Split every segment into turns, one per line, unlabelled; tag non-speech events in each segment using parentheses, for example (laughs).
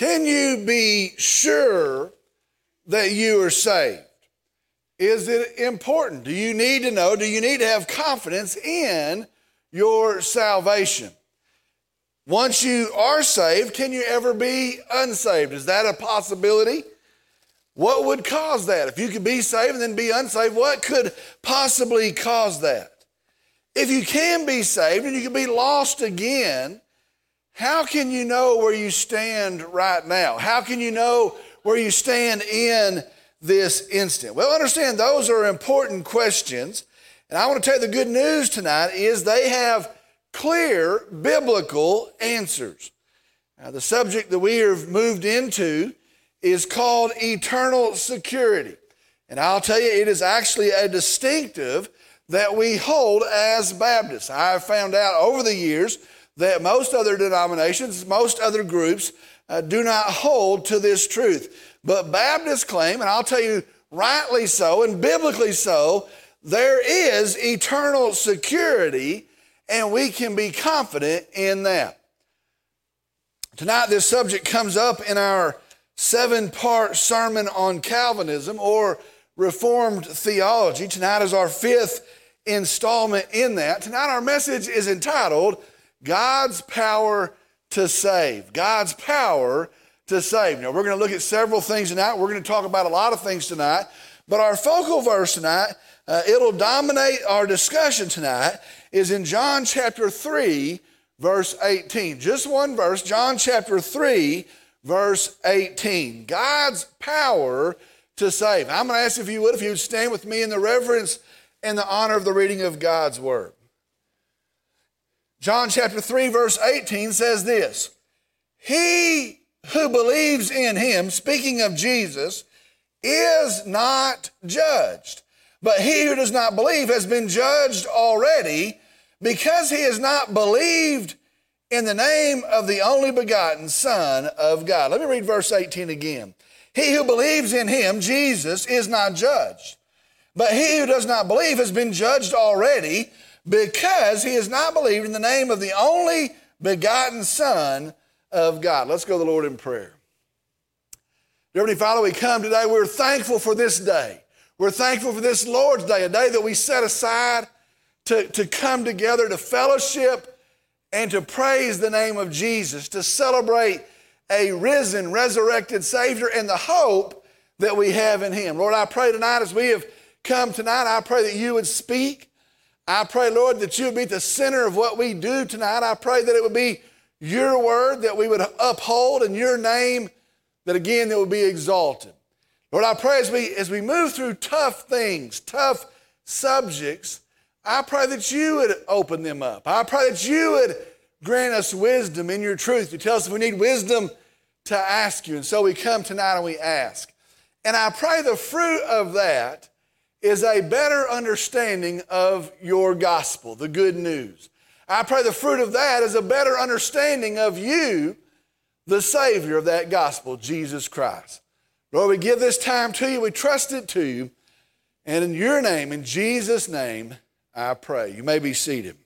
Can you be sure that you are saved? Is it important? Do you need to know? Do you need to have confidence in your salvation? Once you are saved, can you ever be unsaved? Is that a possibility? What would cause that? If you could be saved and then be unsaved, what could possibly cause that? If you can be saved and you can be lost again, how can you know where you stand right now? How can you know where you stand in this instant? Well, understand those are important questions. And I want to tell you the good news tonight is they have clear biblical answers. Now, the subject that we have moved into is called eternal security. And I'll tell you, it is actually a distinctive that we hold as Baptists. I have found out over the years that most other denominations, most other groups uh, do not hold to this truth. But Baptists claim, and I'll tell you rightly so and biblically so, there is eternal security and we can be confident in that. Tonight, this subject comes up in our seven part sermon on Calvinism or Reformed theology. Tonight is our fifth installment in that. Tonight, our message is entitled God's power to save. God's power to save. Now, we're going to look at several things tonight. We're going to talk about a lot of things tonight. But our focal verse tonight, uh, it'll dominate our discussion tonight, is in John chapter 3, verse 18. Just one verse, John chapter 3, verse 18. God's power to save. I'm going to ask if you would, if you would stand with me in the reverence and the honor of the reading of God's word. John chapter 3, verse 18 says this He who believes in him, speaking of Jesus, is not judged. But he who does not believe has been judged already because he has not believed in the name of the only begotten Son of God. Let me read verse 18 again. He who believes in him, Jesus, is not judged. But he who does not believe has been judged already because he has not believed in the name of the only begotten Son of God. Let's go to the Lord in prayer. Dear Heavenly Father, we come today. We're thankful for this day. We're thankful for this Lord's Day, a day that we set aside to, to come together to fellowship and to praise the name of Jesus, to celebrate a risen, resurrected Savior and the hope that we have in Him. Lord, I pray tonight as we have come tonight, I pray that you would speak. I pray, Lord, that you would be the center of what we do tonight. I pray that it would be your word that we would uphold and your name that again that would be exalted. Lord, I pray as we as we move through tough things, tough subjects, I pray that you would open them up. I pray that you would grant us wisdom in your truth. You tell us if we need wisdom to ask you. And so we come tonight and we ask. And I pray the fruit of that is a better understanding of your gospel, the good news. I pray the fruit of that is a better understanding of you, the Savior of that gospel, Jesus Christ. Lord, we give this time to you. We trust it to you. And in your name, in Jesus' name, I pray. You may be seated.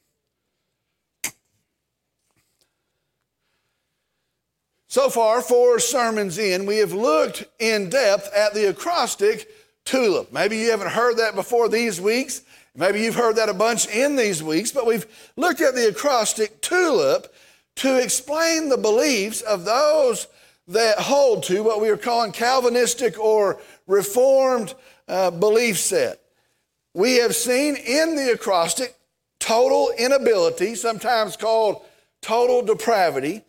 So far, four sermons in, we have looked in depth at the acrostic tulip. Maybe you haven't heard that before these weeks. Maybe you've heard that a bunch in these weeks, but we've looked at the acrostic tulip to explain the beliefs of those that hold to what we are calling Calvinistic or Reformed uh, belief set. We have seen in the acrostic total inability, sometimes called total depravity.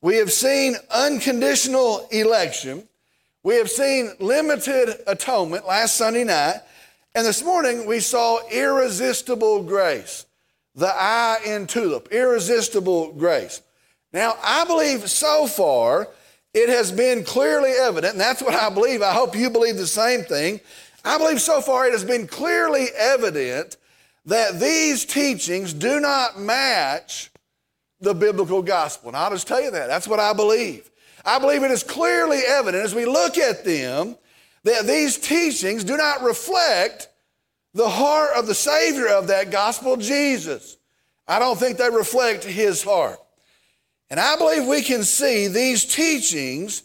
We have seen unconditional election. We have seen limited atonement last Sunday night. And this morning we saw irresistible grace. The eye in tulip, irresistible grace. Now, I believe so far it has been clearly evident, and that's what I believe. I hope you believe the same thing. I believe so far it has been clearly evident that these teachings do not match the biblical gospel. And I'll just tell you that. That's what I believe. I believe it is clearly evident as we look at them that these teachings do not reflect the heart of the Savior of that gospel, Jesus. I don't think they reflect his heart. And I believe we can see these teachings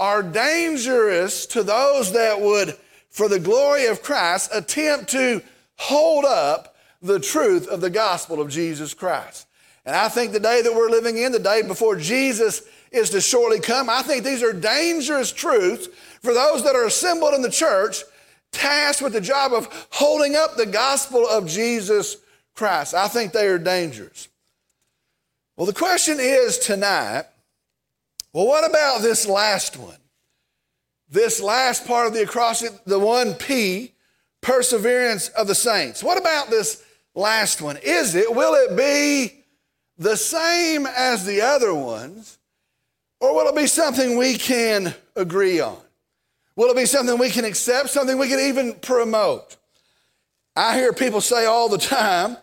are dangerous to those that would, for the glory of Christ, attempt to hold up the truth of the gospel of Jesus Christ. And I think the day that we're living in, the day before Jesus is to shortly come, I think these are dangerous truths for those that are assembled in the church, tasked with the job of holding up the gospel of Jesus Christ. I think they are dangerous. Well, the question is tonight well, what about this last one? This last part of the acrostic, the one P, perseverance of the saints. What about this last one? Is it, will it be the same as the other ones, or will it be something we can agree on? Will it be something we can accept, something we can even promote? I hear people say all the time,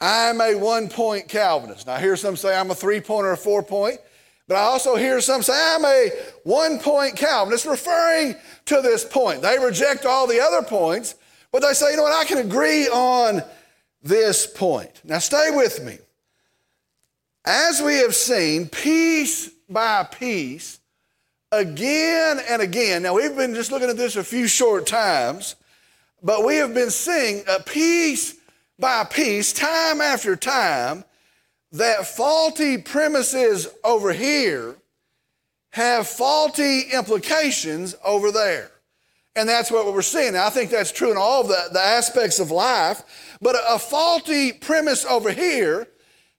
I'm a one point Calvinist. Now, I hear some say I'm a three point or a four point. But I also hear some say, I'm a one point Calvinist, referring to this point. They reject all the other points, but they say, you know what, I can agree on this point. Now, stay with me. As we have seen, piece by piece, again and again, now we've been just looking at this a few short times, but we have been seeing a piece by piece, time after time, that faulty premises over here have faulty implications over there. And that's what we're seeing. Now, I think that's true in all the, the aspects of life. But a, a faulty premise over here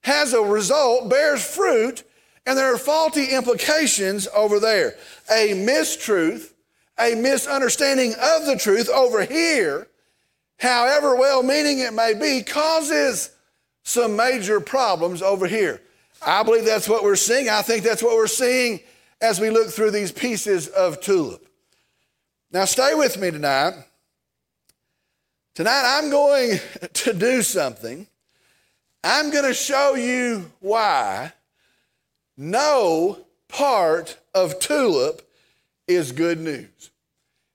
has a result, bears fruit, and there are faulty implications over there. A mistruth, a misunderstanding of the truth over here, however well meaning it may be, causes some major problems over here. I believe that's what we're seeing. I think that's what we're seeing as we look through these pieces of tulip. Now, stay with me tonight. Tonight, I'm going (laughs) to do something. I'm going to show you why no part of tulip is good news.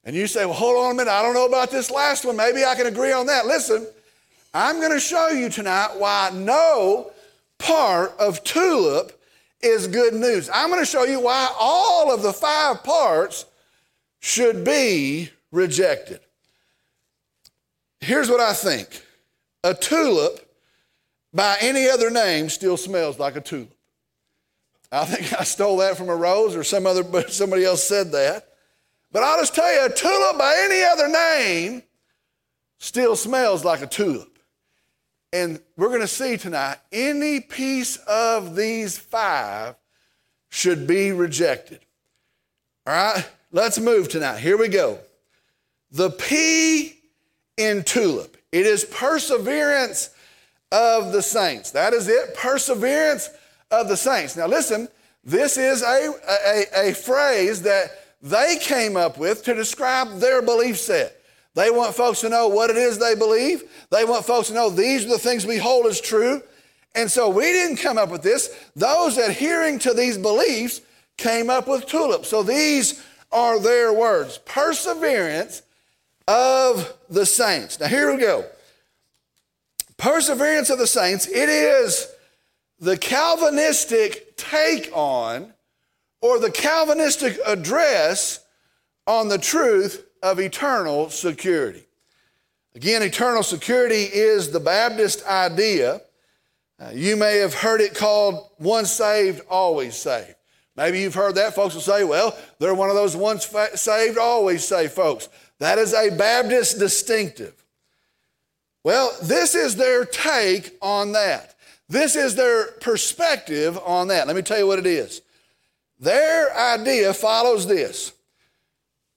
And you say, well, hold on a minute. I don't know about this last one. Maybe I can agree on that. Listen, I'm going to show you tonight why no part of tulip is good news. I'm going to show you why all of the five parts should be rejected. Here's what I think a tulip, by any other name, still smells like a tulip. I think I stole that from a rose or some other, somebody else said that. But I'll just tell you, a tulip by any other name still smells like a tulip. And we're going to see tonight any piece of these five should be rejected. All right, let's move tonight. Here we go. The P in tulip, it is perseverance of the saints. That is it, perseverance of the saints. Now, listen, this is a, a, a phrase that they came up with to describe their belief set. They want folks to know what it is they believe. They want folks to know these are the things we hold as true. And so we didn't come up with this. Those adhering to these beliefs came up with tulips. So these are their words perseverance of the saints. Now here we go. Perseverance of the saints, it is the Calvinistic take on or the Calvinistic address on the truth of eternal security. Again, eternal security is the Baptist idea. Uh, you may have heard it called once saved, always saved. Maybe you've heard that. Folks will say, well, they're one of those once saved, always saved folks. That is a Baptist distinctive. Well, this is their take on that. This is their perspective on that. Let me tell you what it is. Their idea follows this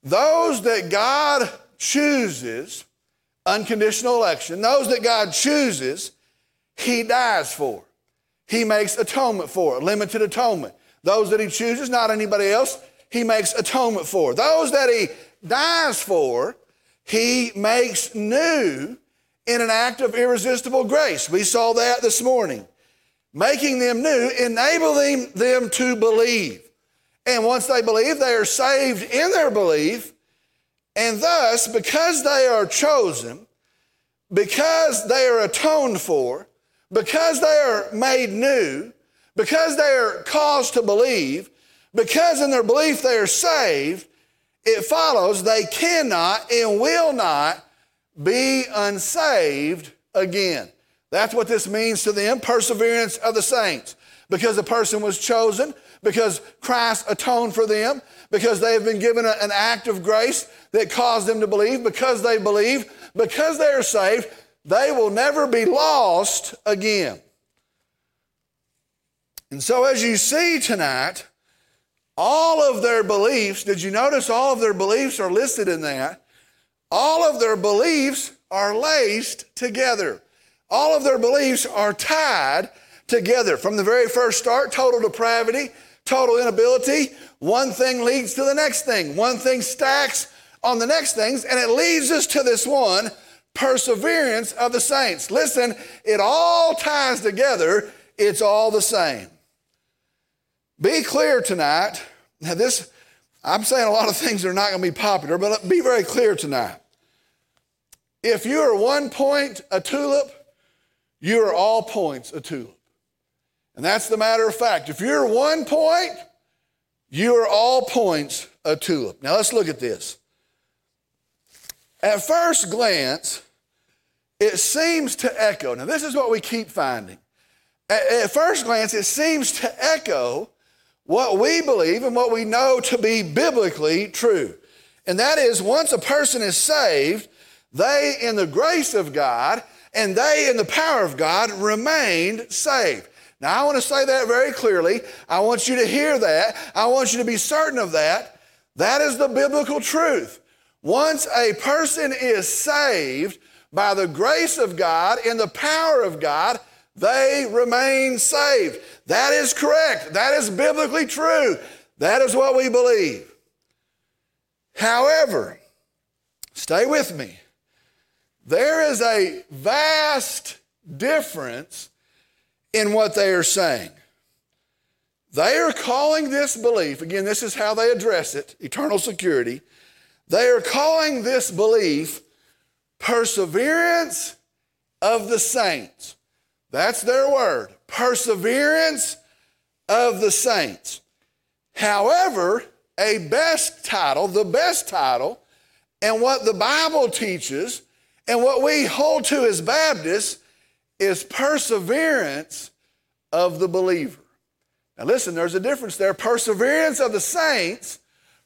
those that God chooses, unconditional election, those that God chooses, He dies for. He makes atonement for, limited atonement. Those that He chooses, not anybody else, He makes atonement for. Those that He dies for, He makes new in an act of irresistible grace. We saw that this morning. Making them new, enabling them to believe. And once they believe, they are saved in their belief. And thus, because they are chosen, because they are atoned for, because they are made new, because they are caused to believe, because in their belief they are saved, it follows they cannot and will not be unsaved again. That's what this means to them perseverance of the saints. Because the person was chosen, because Christ atoned for them, because they have been given a, an act of grace that caused them to believe, because they believe, because they are saved, they will never be lost again. And so, as you see tonight, all of their beliefs, did you notice all of their beliefs are listed in that? All of their beliefs are laced together. All of their beliefs are tied together. From the very first start, total depravity, total inability, one thing leads to the next thing. One thing stacks on the next things, and it leads us to this one perseverance of the saints. Listen, it all ties together, it's all the same. Be clear tonight. Now, this, I'm saying a lot of things that are not going to be popular, but be very clear tonight. If you are one point a tulip, you are all points a tulip. And that's the matter of fact. If you're one point, you are all points a tulip. Now let's look at this. At first glance, it seems to echo. Now, this is what we keep finding. At, at first glance, it seems to echo what we believe and what we know to be biblically true. And that is, once a person is saved, they, in the grace of God and they, in the power of God, remain saved. Now, I want to say that very clearly. I want you to hear that. I want you to be certain of that. That is the biblical truth. Once a person is saved by the grace of God and the power of God, they remain saved. That is correct. That is biblically true. That is what we believe. However, stay with me. There is a vast difference in what they are saying. They are calling this belief, again, this is how they address it eternal security. They are calling this belief perseverance of the saints. That's their word perseverance of the saints. However, a best title, the best title, and what the Bible teaches and what we hold to as Baptists is perseverance of the believer. Now, listen, there's a difference there perseverance of the saints,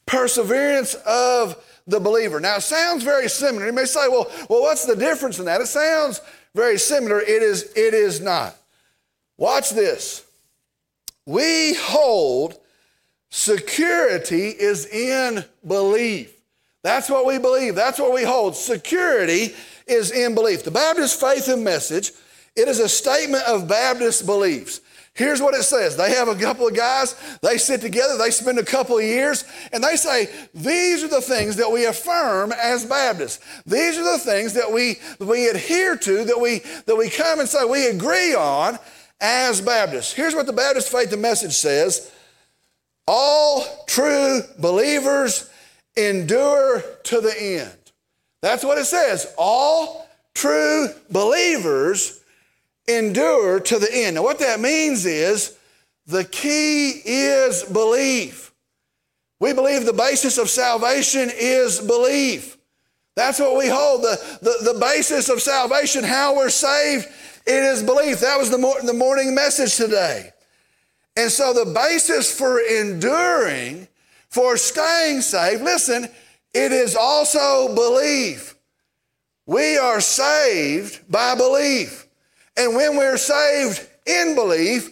perseverance of the believer. Now, it sounds very similar. You may say, well, well, what's the difference in that? It sounds very similar. It is, it is not. Watch this. We hold security is in belief. That's what we believe. That's what we hold. Security is in belief. The Baptist faith and message, it is a statement of Baptist beliefs. Here's what it says. They have a couple of guys, they sit together, they spend a couple of years, and they say, These are the things that we affirm as Baptists. These are the things that we, we adhere to, that we, that we come and say we agree on as Baptists. Here's what the Baptist Faith and Message says All true believers endure to the end. That's what it says. All true believers endure to the end. Now, what that means is the key is belief. We believe the basis of salvation is belief. That's what we hold. The, the, the basis of salvation, how we're saved, it is belief. That was the, mor- the morning message today. And so the basis for enduring, for staying saved, listen, it is also belief. We are saved by belief. And when we're saved in belief,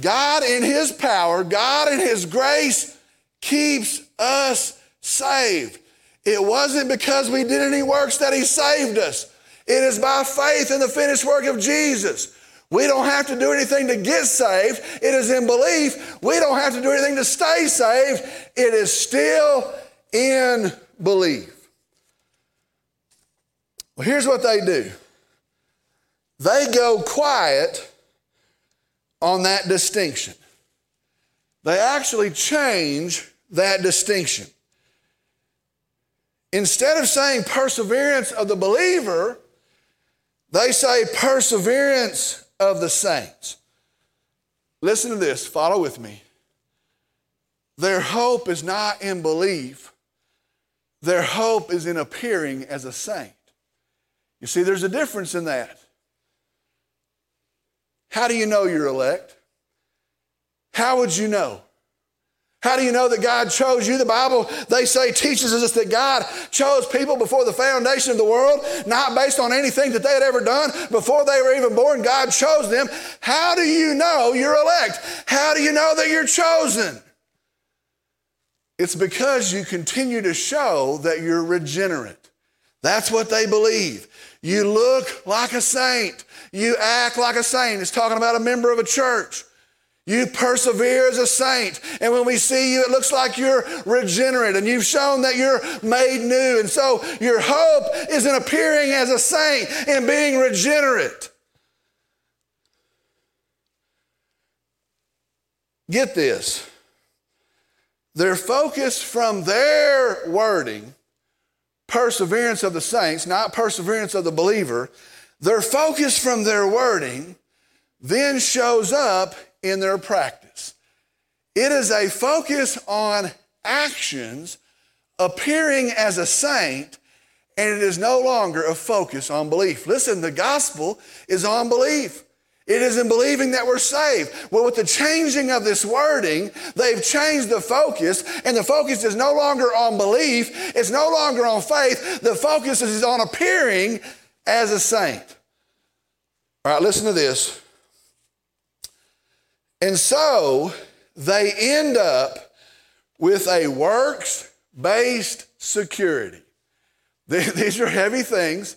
God in His power, God in His grace keeps us saved. It wasn't because we did any works that He saved us. It is by faith in the finished work of Jesus. We don't have to do anything to get saved. It is in belief. We don't have to do anything to stay saved. It is still in belief. Well, here's what they do they go quiet on that distinction. They actually change that distinction. Instead of saying perseverance of the believer, they say perseverance of the saints. Listen to this, follow with me. Their hope is not in belief, their hope is in appearing as a saint. You see, there's a difference in that. How do you know you're elect? How would you know? How do you know that God chose you? The Bible, they say, teaches us that God chose people before the foundation of the world, not based on anything that they had ever done. Before they were even born, God chose them. How do you know you're elect? How do you know that you're chosen? It's because you continue to show that you're regenerate. That's what they believe. You look like a saint. You act like a saint. It's talking about a member of a church. You persevere as a saint. And when we see you, it looks like you're regenerate and you've shown that you're made new. And so your hope is in appearing as a saint and being regenerate. Get this. Their focus from their wording, perseverance of the saints, not perseverance of the believer, their focus from their wording then shows up in their practice. It is a focus on actions appearing as a saint, and it is no longer a focus on belief. Listen, the gospel is on belief. It is in believing that we're saved. Well, with the changing of this wording, they've changed the focus, and the focus is no longer on belief, it's no longer on faith. The focus is on appearing as a saint. All right, listen to this. And so they end up with a works based security. (laughs) These are heavy things.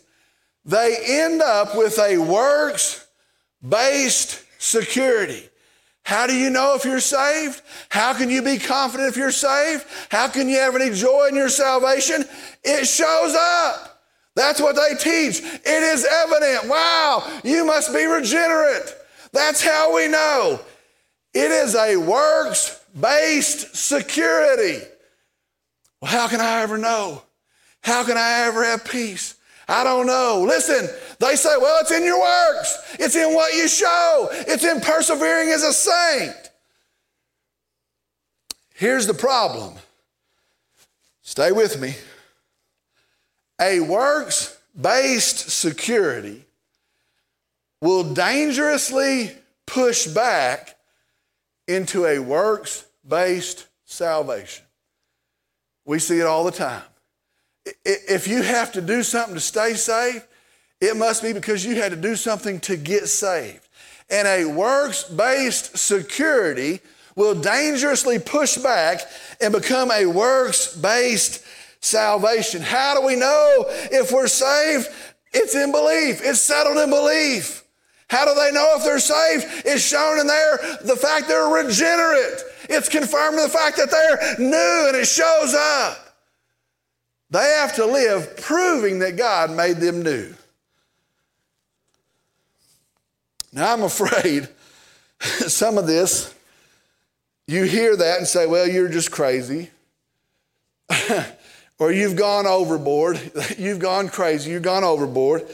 They end up with a works based security. How do you know if you're saved? How can you be confident if you're saved? How can you have any joy in your salvation? It shows up. That's what they teach. It is evident. Wow, you must be regenerate. That's how we know. It is a works based security. Well, how can I ever know? How can I ever have peace? I don't know. Listen, they say, well, it's in your works, it's in what you show, it's in persevering as a saint. Here's the problem. Stay with me. A works based security will dangerously push back into a works based salvation. We see it all the time. If you have to do something to stay saved, it must be because you had to do something to get saved. And a works based security will dangerously push back and become a works based salvation. How do we know if we're saved? It's in belief, it's settled in belief. How do they know if they're saved? It's shown in there the fact they're regenerate. It's confirmed in the fact that they're new and it shows up. They have to live proving that God made them new. Now, I'm afraid (laughs) some of this, you hear that and say, well, you're just crazy. (laughs) or you've gone overboard. (laughs) You've gone crazy. You've gone overboard.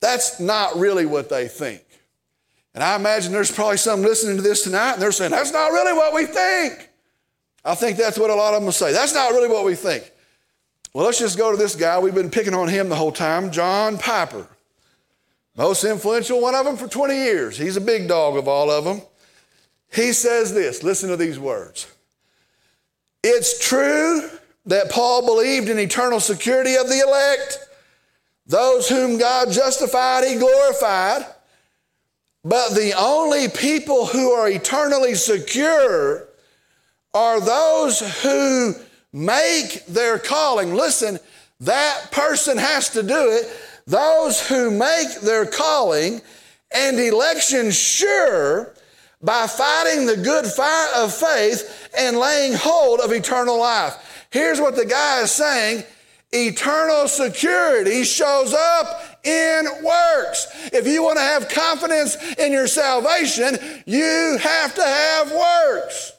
That's not really what they think. And I imagine there's probably some listening to this tonight and they're saying, that's not really what we think. I think that's what a lot of them say. That's not really what we think. Well, let's just go to this guy. We've been picking on him the whole time, John Piper. Most influential one of them for 20 years. He's a big dog of all of them. He says this listen to these words. It's true that Paul believed in eternal security of the elect. Those whom God justified, he glorified. But the only people who are eternally secure are those who make their calling. Listen, that person has to do it. Those who make their calling and election sure by fighting the good fight of faith and laying hold of eternal life. Here's what the guy is saying eternal security shows up in works. If you want to have confidence in your salvation, you have to have works.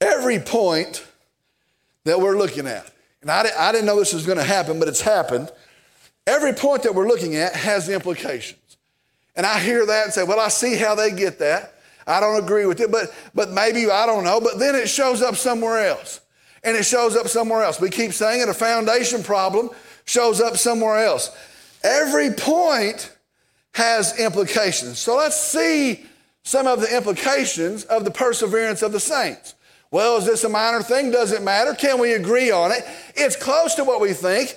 Every point that we're looking at, and I, I didn't know this was going to happen, but it's happened. Every point that we're looking at has implications. And I hear that and say, well, I see how they get that. I don't agree with it, but, but maybe I don't know. But then it shows up somewhere else. And it shows up somewhere else. We keep saying it, a foundation problem shows up somewhere else. Every point has implications. So let's see some of the implications of the perseverance of the saints. Well, is this a minor thing? Does it matter? Can we agree on it? It's close to what we think.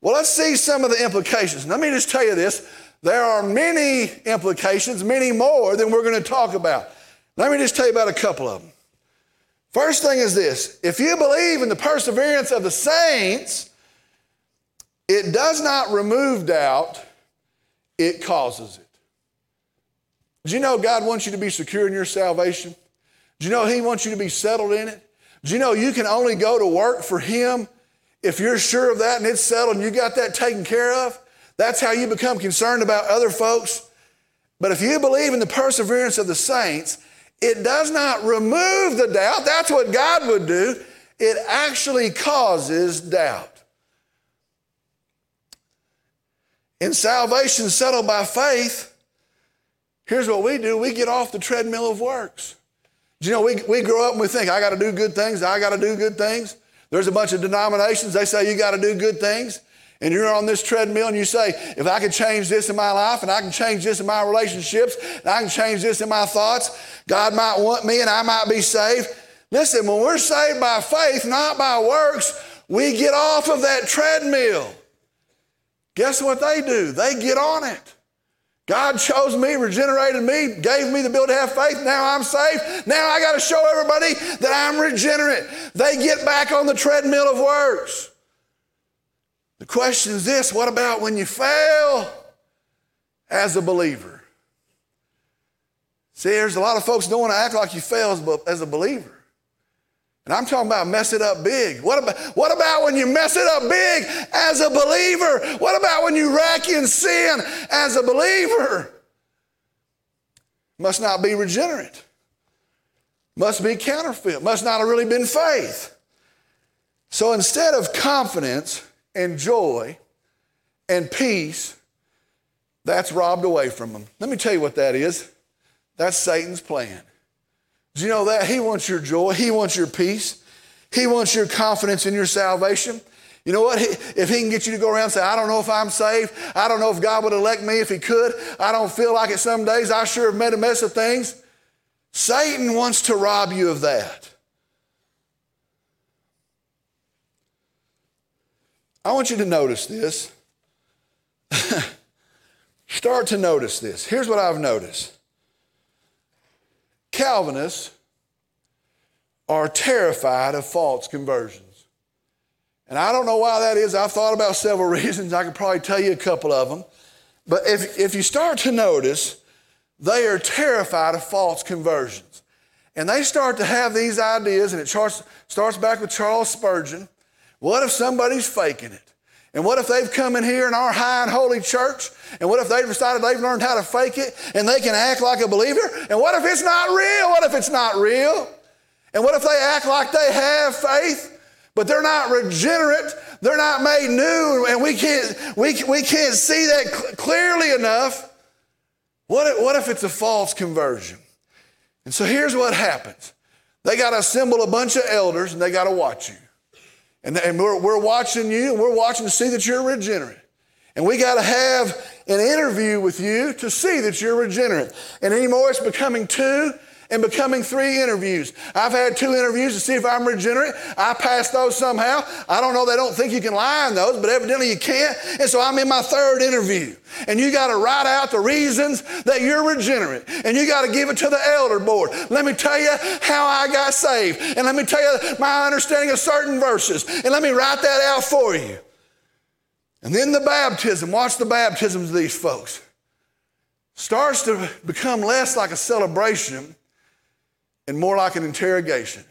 Well, let's see some of the implications. Let me just tell you this there are many implications, many more than we're going to talk about. Let me just tell you about a couple of them. First thing is this if you believe in the perseverance of the saints, it does not remove doubt, it causes it. Do you know God wants you to be secure in your salvation? Do you know He wants you to be settled in it? Do you know you can only go to work for Him if you're sure of that and it's settled and you got that taken care of? That's how you become concerned about other folks. But if you believe in the perseverance of the saints, it does not remove the doubt. That's what God would do. It actually causes doubt. In salvation settled by faith, here's what we do we get off the treadmill of works. You know, we, we grow up and we think, I got to do good things, I got to do good things. There's a bunch of denominations, they say you got to do good things. And you're on this treadmill and you say, if I can change this in my life and I can change this in my relationships and I can change this in my thoughts, God might want me and I might be saved. Listen, when we're saved by faith, not by works, we get off of that treadmill. Guess what they do? They get on it. God chose me, regenerated me, gave me the ability to have faith. Now I'm saved. Now I got to show everybody that I'm regenerate. They get back on the treadmill of works. The question is this what about when you fail as a believer? See, there's a lot of folks don't want to act like you fail as a believer. And I'm talking about mess it up big. What about, what about when you mess it up big as a believer? What about when you rack in sin as a believer? Must not be regenerate. Must be counterfeit. Must not have really been faith. So instead of confidence and joy and peace, that's robbed away from them. Let me tell you what that is. That's Satan's plan. Do you know that? He wants your joy, He wants your peace, He wants your confidence in your salvation. You know what? If he can get you to go around and say, I don't know if I'm saved. I don't know if God would elect me if he could. I don't feel like it some days. I sure have made a mess of things. Satan wants to rob you of that. I want you to notice this. (laughs) Start to notice this. Here's what I've noticed Calvinists are terrified of false conversions. And I don't know why that is. I've thought about several (laughs) reasons. I could probably tell you a couple of them. But if, if you start to notice, they are terrified of false conversions. And they start to have these ideas, and it starts, starts back with Charles Spurgeon. What if somebody's faking it? And what if they've come in here in our high and holy church? And what if they've decided they've learned how to fake it and they can act like a believer? And what if it's not real? What if it's not real? And what if they act like they have faith, but they're not regenerate? They're not made new, and we can't, we, we can't see that cl- clearly enough. What if, what if it's a false conversion? And so here's what happens they got to assemble a bunch of elders and they got to watch you. And, and we're, we're watching you and we're watching to see that you're regenerate. And we got to have an interview with you to see that you're regenerate. And anymore, it's becoming two and becoming three interviews. I've had two interviews to see if I'm regenerate. I passed those somehow. I don't know, they don't think you can lie in those, but evidently you can't. And so I'm in my third interview. And you got to write out the reasons that you're regenerate. And you got to give it to the elder board. Let me tell you how I got saved. And let me tell you my understanding of certain verses. And let me write that out for you. And then the baptism, watch the baptisms of these folks. Starts to become less like a celebration and more like an interrogation.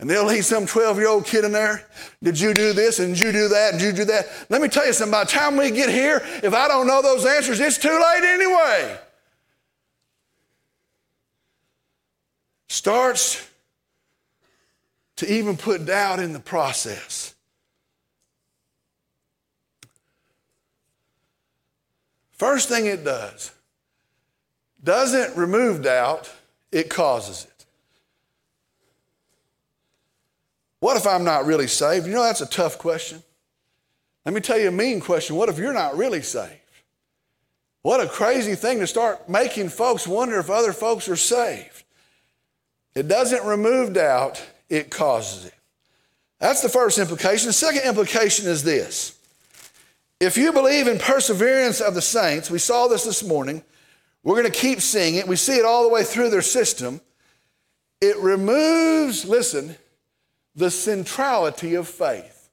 And they'll leave some 12 year old kid in there. Did you do this? And did you do that? And did you do that? Let me tell you something. By the time we get here, if I don't know those answers, it's too late anyway. Starts to even put doubt in the process. First thing it does, doesn't remove doubt, it causes it. What if I'm not really saved? You know, that's a tough question. Let me tell you a mean question. What if you're not really saved? What a crazy thing to start making folks wonder if other folks are saved. It doesn't remove doubt, it causes it. That's the first implication. The second implication is this. If you believe in perseverance of the saints, we saw this this morning, we're going to keep seeing it. We see it all the way through their system. It removes, listen, the centrality of faith.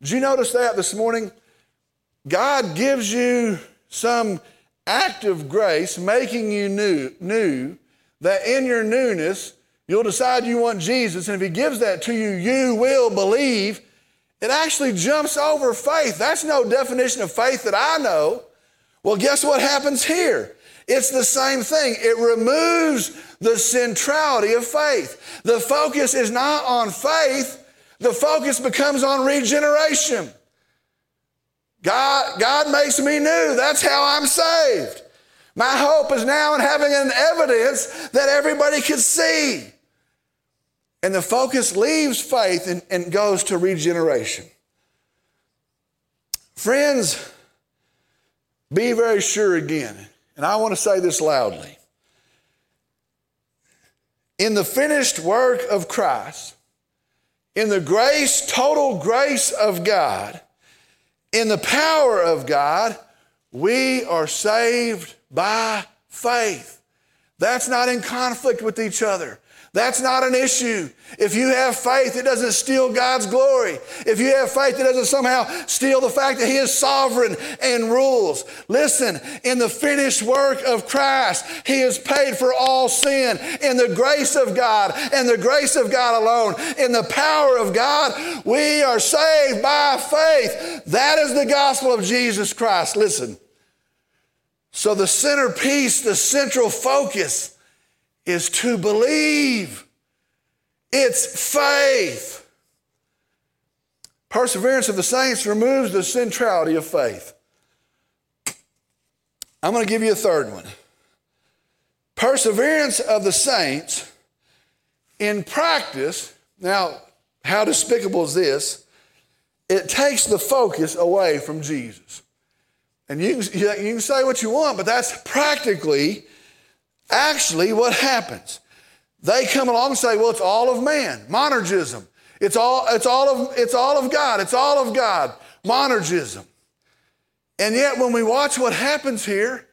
Did you notice that this morning? God gives you some act of grace, making you new, new, that in your newness, you'll decide you want Jesus. And if He gives that to you, you will believe. It actually jumps over faith. That's no definition of faith that I know. Well, guess what happens here? It's the same thing. It removes the centrality of faith. The focus is not on faith, the focus becomes on regeneration. God, God makes me new. That's how I'm saved. My hope is now in having an evidence that everybody can see. And the focus leaves faith and, and goes to regeneration. Friends, be very sure again, and I want to say this loudly. In the finished work of Christ, in the grace, total grace of God, in the power of God, we are saved by faith. That's not in conflict with each other. That's not an issue. If you have faith, it doesn't steal God's glory. If you have faith, it doesn't somehow steal the fact that He is sovereign and rules. Listen, in the finished work of Christ, He has paid for all sin. In the grace of God and the grace of God alone, in the power of God, we are saved by faith. That is the gospel of Jesus Christ. Listen. So the centerpiece, the central focus, is to believe. It's faith. Perseverance of the saints removes the centrality of faith. I'm going to give you a third one. Perseverance of the saints in practice, now, how despicable is this? It takes the focus away from Jesus. And you can, you can say what you want, but that's practically Actually, what happens? They come along and say, well, it's all of man, monergism. It's all, it's all of, it's all of God. It's all of God, monergism. And yet, when we watch what happens here,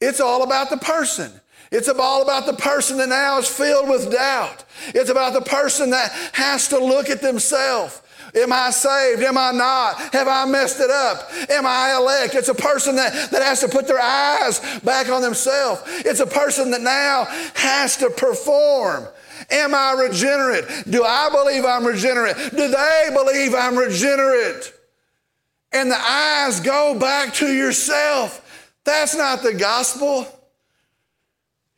it's all about the person. It's all about the person that now is filled with doubt. It's about the person that has to look at themselves Am I saved? Am I not? Have I messed it up? Am I elect? It's a person that, that has to put their eyes back on themselves. It's a person that now has to perform. Am I regenerate? Do I believe I'm regenerate? Do they believe I'm regenerate? And the eyes go back to yourself. That's not the gospel.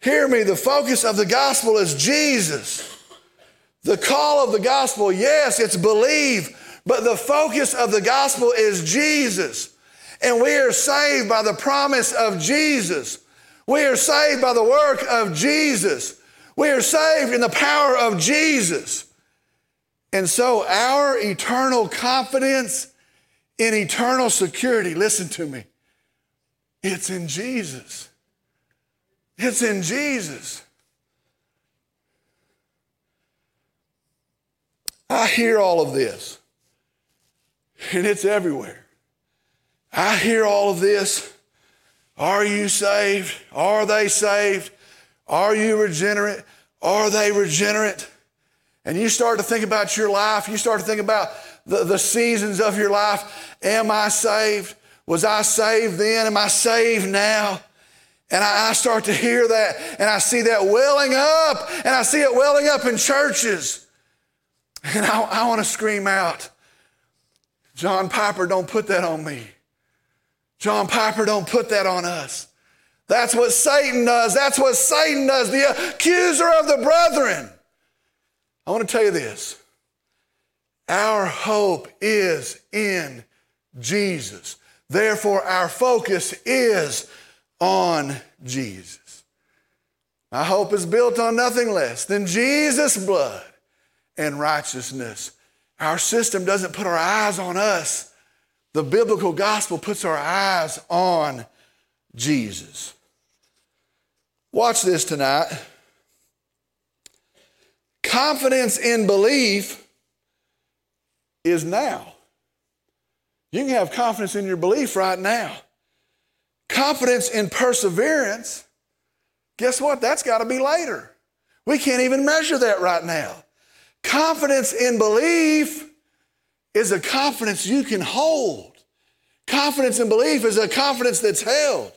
Hear me, the focus of the gospel is Jesus. The call of the gospel, yes, it's believe, but the focus of the gospel is Jesus. And we are saved by the promise of Jesus. We are saved by the work of Jesus. We are saved in the power of Jesus. And so our eternal confidence in eternal security, listen to me, it's in Jesus. It's in Jesus. I hear all of this, and it's everywhere. I hear all of this. Are you saved? Are they saved? Are you regenerate? Are they regenerate? And you start to think about your life. You start to think about the, the seasons of your life. Am I saved? Was I saved then? Am I saved now? And I, I start to hear that and I see that welling up and I see it welling up in churches. And I, I want to scream out, John Piper, don't put that on me. John Piper, don't put that on us. That's what Satan does. That's what Satan does, the accuser of the brethren. I want to tell you this our hope is in Jesus. Therefore, our focus is on Jesus. My hope is built on nothing less than Jesus' blood and righteousness. Our system doesn't put our eyes on us. The biblical gospel puts our eyes on Jesus. Watch this tonight. Confidence in belief is now. You can have confidence in your belief right now. Confidence in perseverance, guess what? That's got to be later. We can't even measure that right now. Confidence in belief is a confidence you can hold. Confidence in belief is a confidence that's held.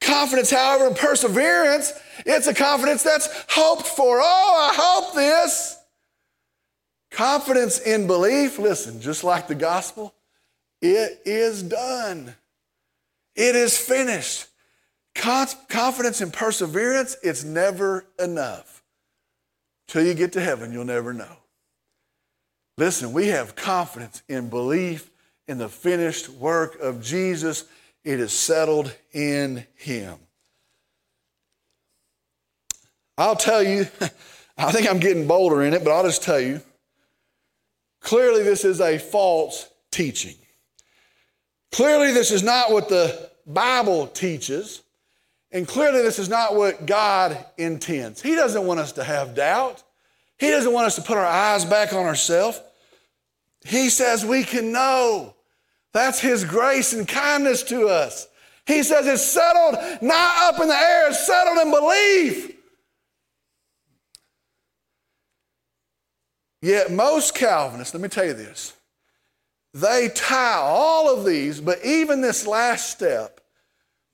Confidence, however, in perseverance, it's a confidence that's hoped for. Oh, I hope this. Confidence in belief, listen, just like the gospel, it is done. It is finished. Confidence and perseverance, it's never enough. Till you get to heaven, you'll never know. Listen, we have confidence in belief in the finished work of Jesus. It is settled in Him. I'll tell you, (laughs) I think I'm getting bolder in it, but I'll just tell you clearly, this is a false teaching. Clearly, this is not what the Bible teaches. And clearly, this is not what God intends. He doesn't want us to have doubt. He doesn't want us to put our eyes back on ourselves. He says we can know. That's His grace and kindness to us. He says it's settled, not up in the air, it's settled in belief. Yet, most Calvinists, let me tell you this, they tie all of these, but even this last step,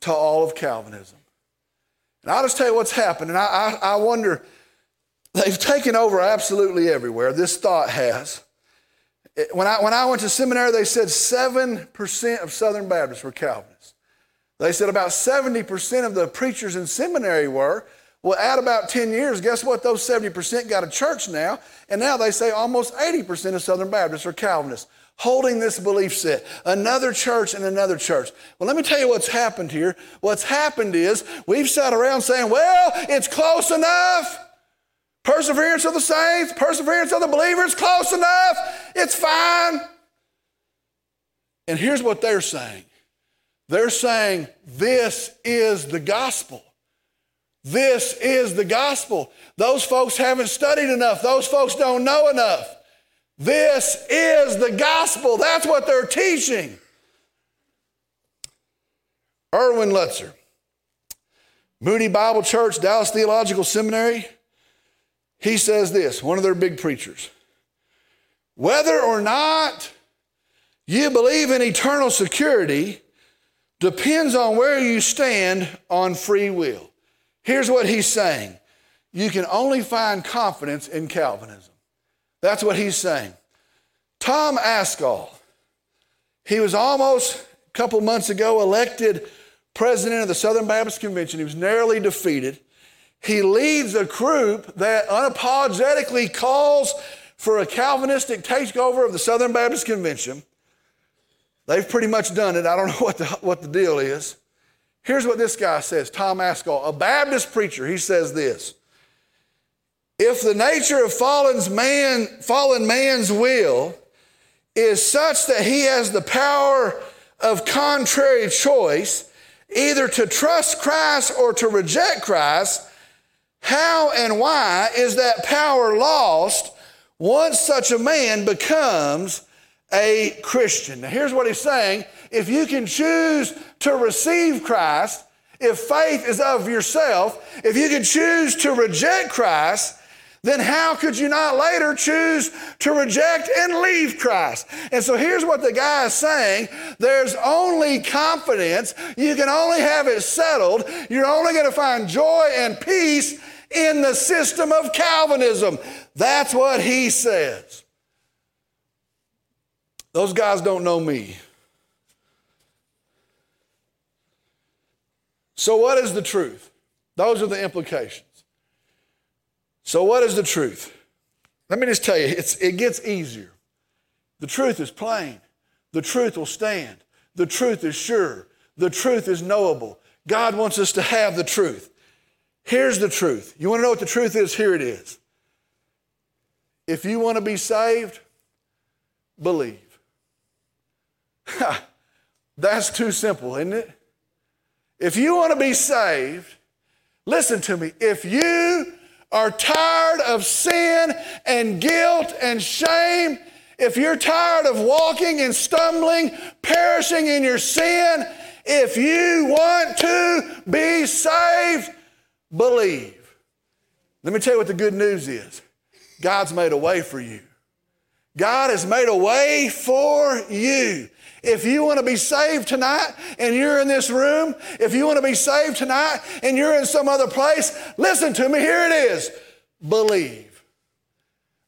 to all of Calvinism. And I'll just tell you what's happened, and I, I, I wonder, they've taken over absolutely everywhere. This thought has. When I, when I went to seminary, they said 7% of Southern Baptists were Calvinists. They said about 70% of the preachers in seminary were. Well, at about 10 years, guess what? Those 70% got a church now, and now they say almost 80% of Southern Baptists are Calvinists holding this belief set. Another church and another church. Well, let me tell you what's happened here. What's happened is we've sat around saying, well, it's close enough. Perseverance of the saints, perseverance of the believers, close enough. It's fine. And here's what they're saying they're saying, this is the gospel. This is the gospel. Those folks haven't studied enough. Those folks don't know enough. This is the gospel. That's what they're teaching. Erwin Lutzer, Moody Bible Church, Dallas Theological Seminary, he says this, one of their big preachers. Whether or not you believe in eternal security depends on where you stand on free will. Here's what he's saying you can only find confidence in Calvinism. That's what he's saying. Tom Ascol, he was almost a couple months ago elected president of the Southern Baptist Convention. He was narrowly defeated. He leads a group that unapologetically calls for a Calvinistic takeover of the Southern Baptist Convention. They've pretty much done it. I don't (laughs) know what the, what the deal is. Here's what this guy says Tom Ascol, a Baptist preacher. He says this if the nature of fallen, man, fallen man's will is such that he has the power of contrary choice, either to trust Christ or to reject Christ, how and why is that power lost once such a man becomes a Christian? Now, here's what he's saying if you can choose to receive Christ, if faith is of yourself, if you can choose to reject Christ, then how could you not later choose to reject and leave Christ? And so here's what the guy is saying there's only confidence, you can only have it settled, you're only going to find joy and peace in the system of Calvinism. That's what he says. Those guys don't know me. So, what is the truth? Those are the implications. So, what is the truth? Let me just tell you, it gets easier. The truth is plain. The truth will stand. The truth is sure. The truth is knowable. God wants us to have the truth. Here's the truth. You want to know what the truth is? Here it is. If you want to be saved, believe. That's too simple, isn't it? If you want to be saved, listen to me. If you are tired of sin and guilt and shame, if you're tired of walking and stumbling, perishing in your sin, if you want to be saved, believe. Let me tell you what the good news is God's made a way for you. God has made a way for you. If you want to be saved tonight and you're in this room, if you want to be saved tonight and you're in some other place, listen to me. Here it is believe.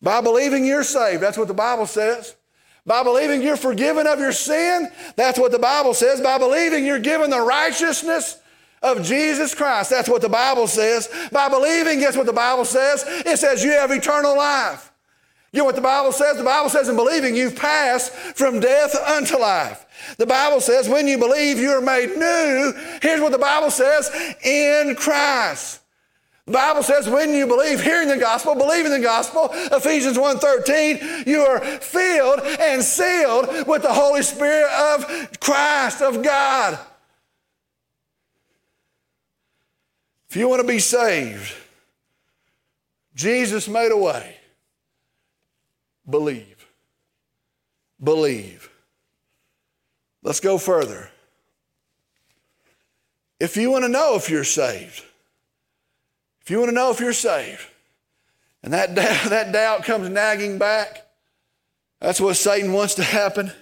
By believing you're saved, that's what the Bible says. By believing you're forgiven of your sin, that's what the Bible says. By believing you're given the righteousness of Jesus Christ, that's what the Bible says. By believing, guess what the Bible says? It says you have eternal life. You know what the Bible says? The Bible says in believing you've passed from death unto life. The Bible says when you believe you are made new. Here's what the Bible says in Christ. The Bible says when you believe, hearing the gospel, believing the gospel, Ephesians 1.13, you are filled and sealed with the Holy Spirit of Christ, of God. If you want to be saved, Jesus made a way. Believe. Believe. Let's go further. If you want to know if you're saved, if you want to know if you're saved, and that, (laughs) doubt, that doubt comes nagging back, that's what Satan wants to happen.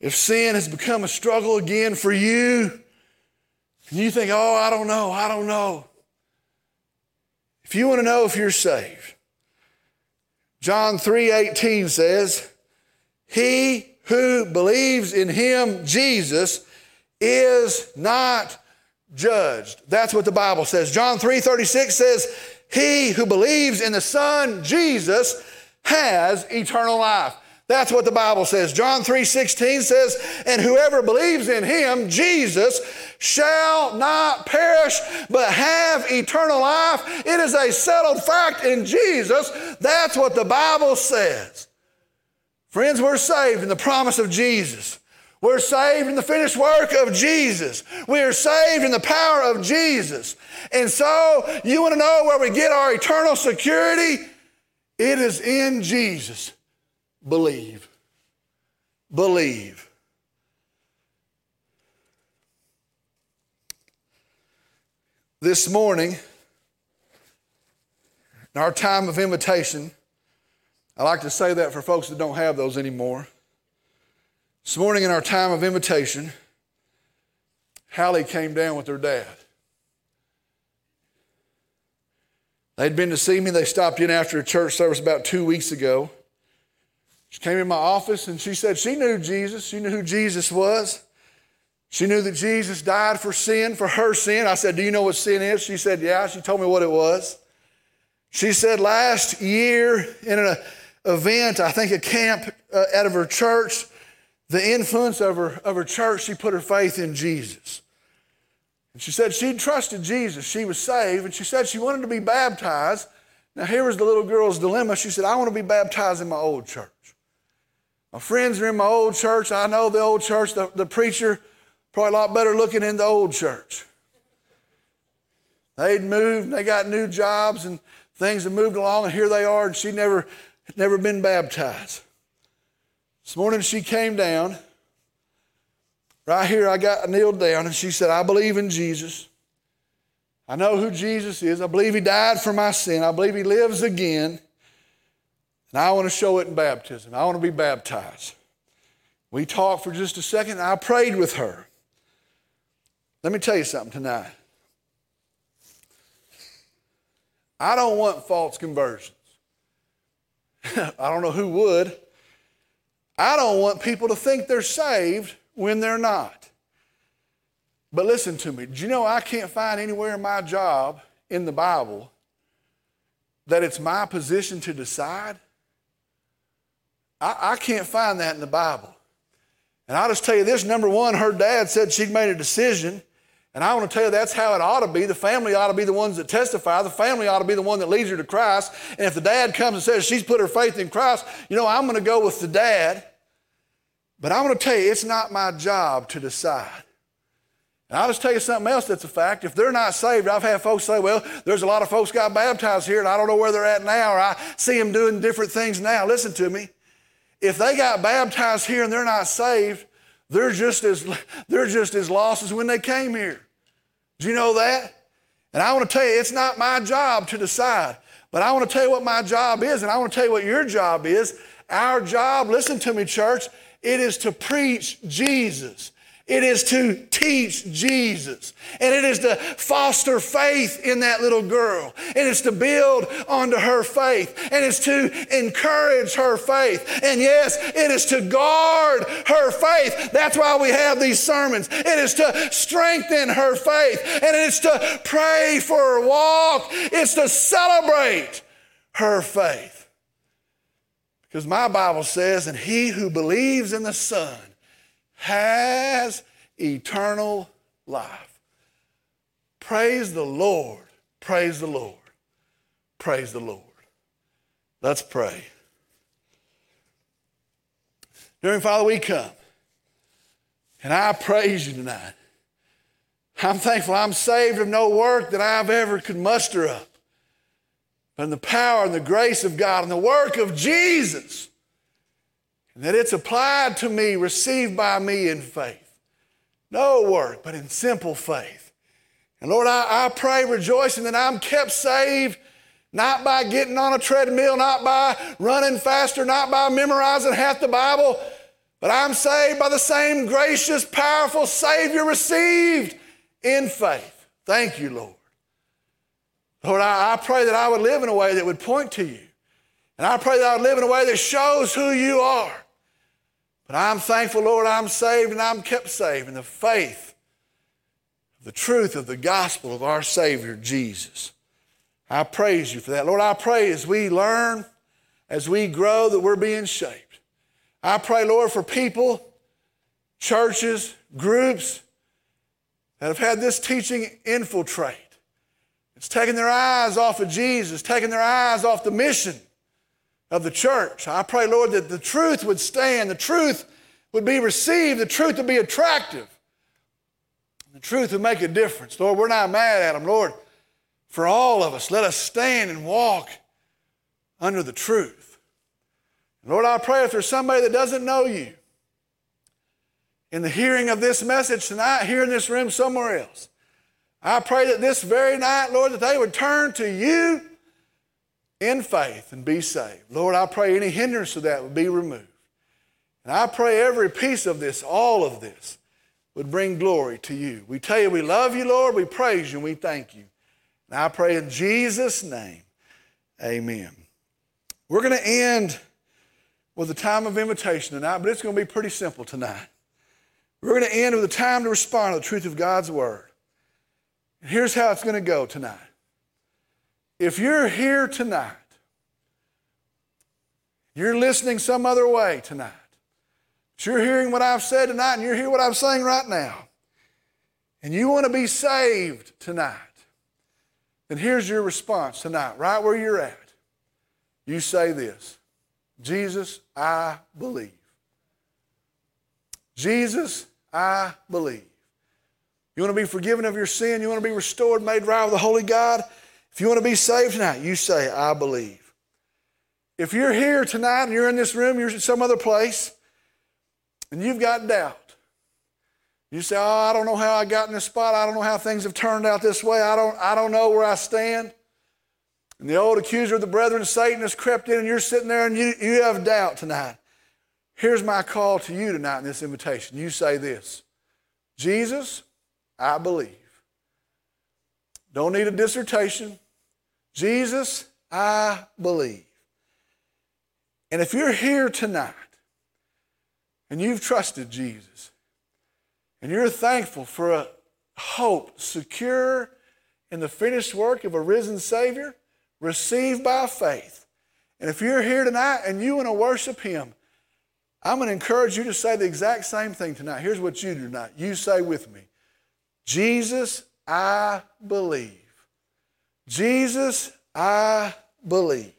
If sin has become a struggle again for you, and you think, oh, I don't know, I don't know. If you want to know if you're saved, John 3:18 says, "He who believes in him, Jesus, is not judged." That's what the Bible says. John 3:36 says, "He who believes in the Son, Jesus, has eternal life." That's what the Bible says. John 3:16 says, "And whoever believes in him, Jesus, shall not perish but have eternal life." It is a settled fact in Jesus. That's what the Bible says. Friends, we're saved in the promise of Jesus. We're saved in the finished work of Jesus. We are saved in the power of Jesus. And so, you want to know where we get our eternal security? It is in Jesus believe. Believe. This morning, in our time of invitation, I like to say that for folks that don't have those anymore. This morning, in our time of invitation, Hallie came down with her dad. They'd been to see me. They stopped in after a church service about two weeks ago. She came in my office and she said she knew Jesus. She knew who Jesus was. She knew that Jesus died for sin, for her sin. I said, Do you know what sin is? She said, Yeah. She told me what it was. She said last year in an event, I think a camp uh, out of her church, the influence of her, of her church, she put her faith in Jesus. And she said she trusted Jesus. She was saved. And she said she wanted to be baptized. Now, here was the little girl's dilemma. She said, I want to be baptized in my old church. My friends are in my old church. I know the old church, the, the preacher, probably a lot better looking in the old church. They'd moved, they got new jobs, and things have moved along, and here they are, and she never, never been baptized. This morning she came down. Right here, I got kneeled down, and she said, I believe in Jesus. I know who Jesus is. I believe he died for my sin. I believe he lives again. And I want to show it in baptism. I want to be baptized. We talked for just a second. I prayed with her. Let me tell you something tonight. I don't want false conversions. (laughs) I don't know who would. I don't want people to think they're saved when they're not. But listen to me. Do you know I can't find anywhere in my job in the Bible that it's my position to decide? I, I can't find that in the Bible. And I'll just tell you this number one, her dad said she'd made a decision. And I want to tell you that's how it ought to be. The family ought to be the ones that testify. The family ought to be the one that leads her to Christ. And if the dad comes and says she's put her faith in Christ, you know, I'm going to go with the dad. But I want to tell you, it's not my job to decide. And I'll just tell you something else that's a fact. If they're not saved, I've had folks say, well, there's a lot of folks got baptized here and I don't know where they're at now, or I see them doing different things now. Listen to me. If they got baptized here and they're not saved, they're just as, (laughs) they're just as lost as when they came here. Do you know that? And I want to tell you, it's not my job to decide, but I want to tell you what my job is, and I want to tell you what your job is. Our job, listen to me, church, it is to preach Jesus. It is to teach Jesus. And it is to foster faith in that little girl. And it's to build onto her faith. And it's to encourage her faith. And yes, it is to guard her faith. That's why we have these sermons. It is to strengthen her faith. And it's to pray for her walk. It's to celebrate her faith. Because my Bible says, and he who believes in the Son has eternal life. Praise the Lord. Praise the Lord. Praise the Lord. Let's pray. Dear Father, we come. And I praise you tonight. I'm thankful I'm saved of no work that I've ever could muster up. But in the power and the grace of God and the work of Jesus and that it's applied to me, received by me in faith. No work, but in simple faith. And Lord, I, I pray rejoicing that I'm kept saved, not by getting on a treadmill, not by running faster, not by memorizing half the Bible, but I'm saved by the same gracious, powerful Savior received in faith. Thank you, Lord. Lord, I, I pray that I would live in a way that would point to you. And I pray that I would live in a way that shows who you are. But I'm thankful, Lord, I'm saved and I'm kept saved in the faith, the truth of the gospel of our Savior, Jesus. I praise you for that. Lord, I pray as we learn, as we grow, that we're being shaped. I pray, Lord, for people, churches, groups that have had this teaching infiltrate. It's taking their eyes off of Jesus, taking their eyes off the mission of the church. I pray, Lord, that the truth would stand, the truth would be received, the truth would be attractive, the truth would make a difference. Lord, we're not mad at them. Lord, for all of us, let us stand and walk under the truth. Lord, I pray if there's somebody that doesn't know you, in the hearing of this message tonight, here in this room, somewhere else, I pray that this very night, Lord, that they would turn to you in faith and be saved. Lord, I pray any hindrance of that would be removed. And I pray every piece of this, all of this, would bring glory to you. We tell you we love you, Lord. We praise you and we thank you. And I pray in Jesus' name, amen. We're going to end with a time of invitation tonight, but it's going to be pretty simple tonight. We're going to end with a time to respond to the truth of God's word. And here's how it's going to go tonight. If you're here tonight, you're listening some other way tonight, but you're hearing what I've said tonight and you're hearing what I'm saying right now, and you want to be saved tonight, then here's your response tonight, right where you're at. You say this Jesus, I believe. Jesus, I believe. You want to be forgiven of your sin? You want to be restored, made right with the Holy God? If you want to be saved tonight, you say, I believe. If you're here tonight and you're in this room, you're in some other place, and you've got doubt, you say, Oh, I don't know how I got in this spot. I don't know how things have turned out this way. I don't, I don't know where I stand. And the old accuser of the brethren, Satan, has crept in, and you're sitting there and you, you have doubt tonight. Here's my call to you tonight in this invitation. You say this Jesus, I believe. Don't need a dissertation. Jesus, I believe. And if you're here tonight and you've trusted Jesus and you're thankful for a hope secure in the finished work of a risen Savior, received by faith. And if you're here tonight and you want to worship Him, I'm going to encourage you to say the exact same thing tonight. Here's what you do tonight. You say with me Jesus, I believe. Jesus, I believe.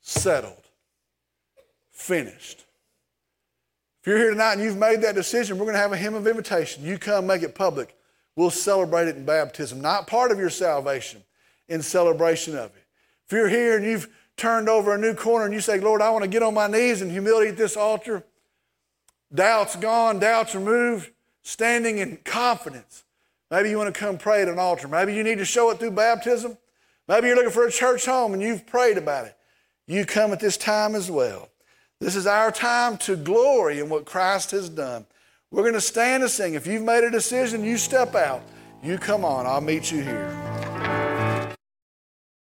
Settled. Finished. If you're here tonight and you've made that decision, we're going to have a hymn of invitation. You come, make it public. We'll celebrate it in baptism, not part of your salvation, in celebration of it. If you're here and you've turned over a new corner and you say, Lord, I want to get on my knees in humility at this altar, doubts gone, doubts removed, standing in confidence. Maybe you want to come pray at an altar. Maybe you need to show it through baptism. Maybe you're looking for a church home and you've prayed about it. You come at this time as well. This is our time to glory in what Christ has done. We're going to stand and sing. If you've made a decision, you step out. You come on. I'll meet you here.